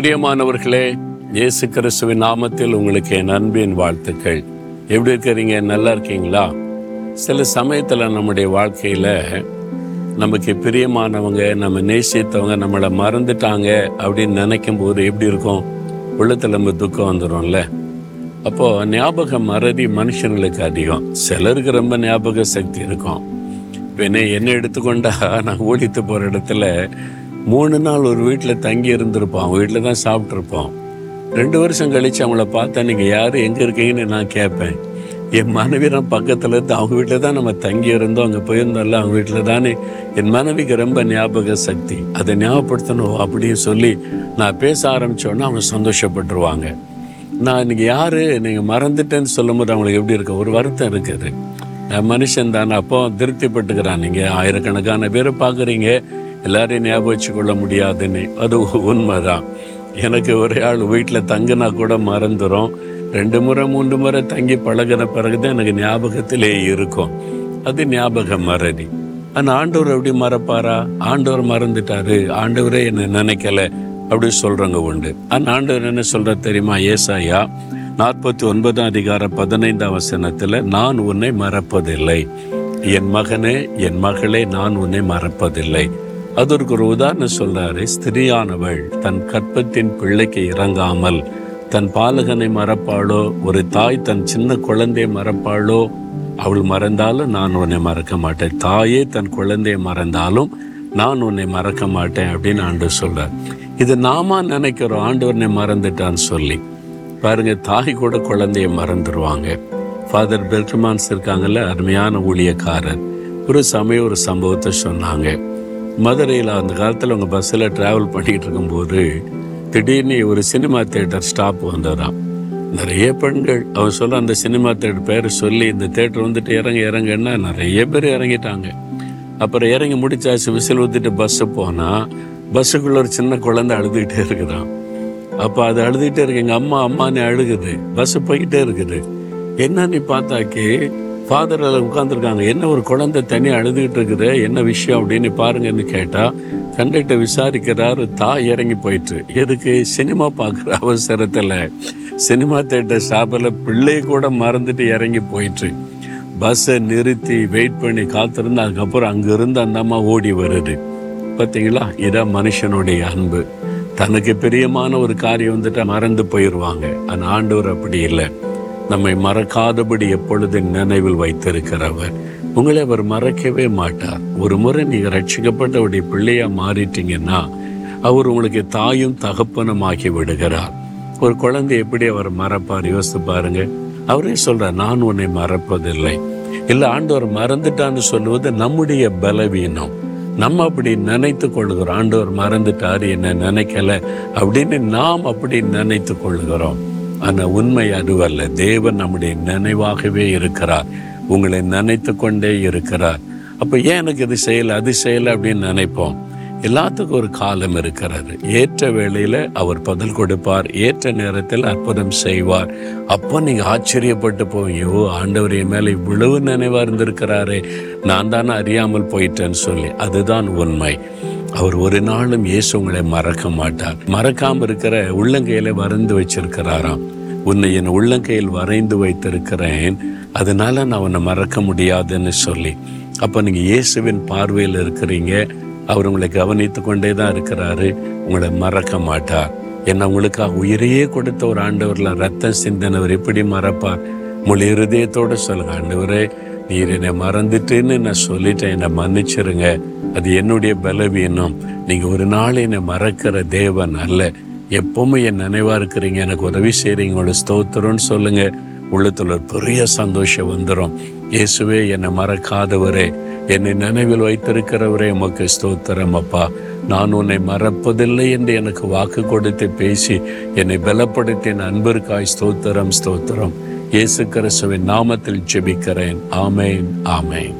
பிரியமானவர்களே இயேசு கிறிஸ்துவின் நாமத்தில் உங்களுக்கு என் அன்பின் வாழ்த்துக்கள். எப்படி இருக்கிறீங்க? நல்லா இருக்கீங்களா? சில சமயத்தில் நம்முடைய வாழ்க்கையில் நமக்கு பிரியமானவங்க நம்ம நேசித்தவங்க நம்மளை மறந்துட்டாங்க அப்படின்னு நினைக்கும் போது எப்படி இருக்கும்? உள்ளத்தில் நம்ம துக்கம் வந்துடும்ல அப்போ ஞாபக மறதி மனுஷங்களுக்கு அதிகம். சிலருக்கு ரொம்ப ஞாபக சக்தி இருக்கும். இப்போ என்ன என்ன எடுத்துக்கொண்டா நான் ஓடித்து போகிற இடத்துல மூணு நாள் ஒரு வீட்டில் தங்கி இருந்திருப்போம். வீட்டில் தான் சாப்பிட்ருப்போம் ரெண்டு வருஷம் கழித்து அவங்கள பார்த்தா நீங்கள் யார்? எங்கே இருக்கீங்கன்னு நான் கேட்பேன். என் மனைவி நான் பக்கத்தில் இருந்து அவங்க வீட்டில் தான் நம்ம தங்கி இருந்தோம். அங்கே போயிருந்தோம்ல அவங்க வீட்டில் தானே. என் மனைவிக்கு ரொம்ப ஞாபக சக்தி. அதை ஞாபகப்படுத்தணும் அப்படின்னு சொல்லி நான் பேச ஆரம்பித்தோன்னா அவங்க சந்தோஷப்பட்டுருவாங்க. நான் இன்னைக்கு யார்? நீங்கள் மறந்துட்டேன்னு சொல்லும்போது அவங்களுக்கு எப்படி இருக்கு? ஒரு வருத்தம் இருக்குது. நான் மனுஷன் தானே அப்போ திருப்திப்பட்டுக்கிறான். நீங்கள் ஆயிரக்கணக்கான பேரை பார்க்குறீங்க. எல்லாரையும் ஞாபகம் வச்சு கொள்ள முடியாதுன்னு. அது உண்மைதான். எனக்கு ஒரே ஆள் வீட்டில் தங்கினா கூட மறந்துடும் ரெண்டு முறை மூன்று முறை தங்கி பழகின பிறகுதான் எனக்கு ஞாபகத்திலே இருக்கும். அது ஞாபக மறதி. ஆனால் ஆண்டவர் எப்படி மறப்பாரா? ஆண்டவர் மறந்துட்டாரு. ஆண்டவரே என்னை நினைக்கல. அப்படி சொல்றவங்க உண்டு. ஆனால் ஆண்டவர் என்ன சொல்ற தெரியுமா? ஏசாயா நாற்பத்தி ஒன்பதாம் அதிகார பதினைந்தாம் வசனத்தில் நான் உன்னை மறப்பதில்லை. என் மகனே என் மகளே நான் உன்னை மறப்பதில்லை. அதற்கு ஒரு உதாரணம் சொல்றாரு. ஸ்திரியானவள் தன் கற்பத்தின் பிள்ளைக்கு இறங்காமல் தன் பாலகனை மறப்பாளோ ஒரு தாய் தன் சின்ன குழந்தையை மறப்பாளோ அவள் மறந்தாலும் நான் உன்னை மறக்க மாட்டேன். தாயே தன் குழந்தையை மறந்தாலும் நான் உன்னை மறக்க மாட்டேன் அப்படின்னு ஆண்டு சொல்றார். இது நாம நினைக்கிறோம் ஆண்டவனை மறந்துட்டான்னு சொல்லி. பாருங்க தாய் கூட குழந்தைய மறந்துடுவாங்க ஃபாதர் பெல்ட்மான்ஸ் இருக்காங்கல்ல அருமையான ஊழியக்காரர். ஒரு சமயம் ஒரு சம்பவத்தை சொன்னாங்க. மதுரையில் அந்த காலத்தில் அவங்க பஸ்ஸில் ட்ராவல் பண்ணிகிட்டு இருக்கும்போது திடீர்னு ஒரு சினிமா தேட்டர் ஸ்டாப் வந்ததாம். நிறைய பெண்கள் அவர் சொல்ல அந்த சினிமா தேட்டர் பேர் சொல்லி இந்த தேட்டர் வந்துட்டு இறங்க இறங்கன்னா நிறைய பேர் இறங்கிட்டாங்க. அப்புறம் இறங்கி முடிச்சாச்சு விசில் ஊற்றிட்டு பஸ்ஸு போனால் பஸ்ஸுக்குள்ளே ஒரு சின்ன குழந்தை அழுதுகிட்டே இருக்குதான் அப்போ அது அழுதுகிட்டே இருக்கு. எங்கள் அம்மா அம்மானே அழுகுது. பஸ்ஸு போய்கிட்டே இருக்குது. என்ன நீ பார்த்தாக்கி ஃபாதர் அதில் உட்காந்துருக்காங்க என்ன ஒரு குழந்தை தனியாக அழுதுகிட்டு இருக்குது? என்ன விஷயம் அப்படின்னு பாருங்கன்னு கேட்டால் கண்டக்டர் விசாரிக்கிறாரு தாய் இறங்கி போயிட்டு எதுக்கு? சினிமா பார்க்குற அவசரத்தில். சினிமா தேட்டர் ஸ்டாப்பில் பிள்ளை கூட மறந்துட்டு இறங்கி போயிட்டு பஸ்ஸை நிறுத்தி வெயிட் பண்ணி காத்திருந்து அதுக்கப்புறம் அங்கேருந்து அந்த அம்மா ஓடி வருது. பார்த்தீங்களா இதான் மனுஷனுடைய அன்பு. தனக்கு பிரியமான ஒரு காரியம் வந்துட்டு மறந்து போயிடுவாங்க ஆனால் ஆண்டவர் அப்படி இல்லை. நம்மை மறக்காதபடி எப்பொழுது நினைவில் வைத்திருக்கிறவர். உங்களை அவர் மறக்கவே மாட்டார். ஒரு முறை நீங்கள் ரட்சிக்கப்பட்டவருடைய பிள்ளையா மாறிட்டீங்கன்னா அவர் உங்களுக்கு தாயும் தகப்பனும் ஆக்கி விடுகிறார். ஒரு குழந்தை எப்படி அவர் மறப்பார்? யோசித்து பாருங்க. அவரே சொல்றார் நான் உன்னை மறப்பதில்லை. இல்ல ஆண்டவர் மறந்துட்டான்னு சொல்லுவது நம்முடைய பலவீனம். நம்ம அப்படி நினைத்து கொள்கிறோம். ஆண்டவர் மறந்துட்டாரு என்ன நினைக்கல அப்படின்னு நாம் அப்படி நினைத்து கொள்கிறோம். ஆனால் உண்மை அதுவல்ல. தேவன் நம்முடைய நினைவாகவே இருக்கிறார். உங்களை நினைத்து கொண்டே இருக்கிறார். அப்போ ஏன் எனக்கு இது செய்யலை அது செய்யலை அப்படின்னு நினைப்போம்? எல்லாத்துக்கும் ஒரு காலம் இருக்கிறது. ஏற்ற வேளையில் அவர் பதில் கொடுப்பார். ஏற்ற நேரத்தில் அற்புதம் செய்வார். அப்போ நீங்கள் ஆச்சரியப்பட்டு போவியோ ஆண்டவர் என் மேலே இவ்வளவு நினைவாக இருந்திருக்கிறாரே. நான் தானே அறியாமல் போயிட்டேன்னு சொல்லி. அதுதான் உண்மை. அவர் ஒரு நாளும் இயேசு உங்களை மறக்க மாட்டார். மறக்காம இருக்கிற உள்ளங்கையில வரைந்து வச்சிருக்கிறாராம். உன்னை என் உள்ளங்கையில் வரைந்து வைத்திருக்கிறேன். அதனால நான் உன்னை மறக்க முடியாதுன்னு சொல்லி. அப்போ நீங்க இயேசுவின் பார்வையில் இருக்கிறீங்க. அவர் உங்களை கவனித்து கொண்டே தான் இருக்கிறாரு. உங்களை மறக்க மாட்டார். என்ன உங்களுக்காக உயிரையே கொடுத்த ஒரு ஆண்டவர்ல ரத்தம் சிந்தனவர் எப்படி மறப்பார். முழு இருதயத்தோடு சொல்லுங்க ஆண்டவரே நீர் என்னை மறந்துட்டேன்னு நான் சொல்லிட்டேன். என்னை மன்னிச்சிருங்க. அது என்னுடைய பலவீனம். நீங்கள் ஒரு நாள் என்னை மறக்கிற தேவன் அல்ல. எப்பவுமே என் நினைவா இருக்கிறீங்க. எனக்கு உதவி செய்கிறீங்க உங்களோட ஸ்தோத்திரம்னு சொல்லுங்க. உள்ளத்தில் ஒரு பெரிய சந்தோஷம் வந்துடும் இயேசுவே என்னை மறக்காதவரே. என்னை நினைவில் வைத்திருக்கிறவரே உமக்கு ஸ்தோத்திரம் அப்பா. நான் உன்னை மறப்பதில்லை என்று எனக்கு வாக்கு கொடுத்து பேசி என்னை பலப்படுத்தின அன்பிற்காய் ஸ்தோத்திரம் ஸ்தோத்திரம். இயேசு கிறிஸ்துவின் நாமத்தில் ஜெபிக்கிறேன். ஆமேன் ஆமேன்.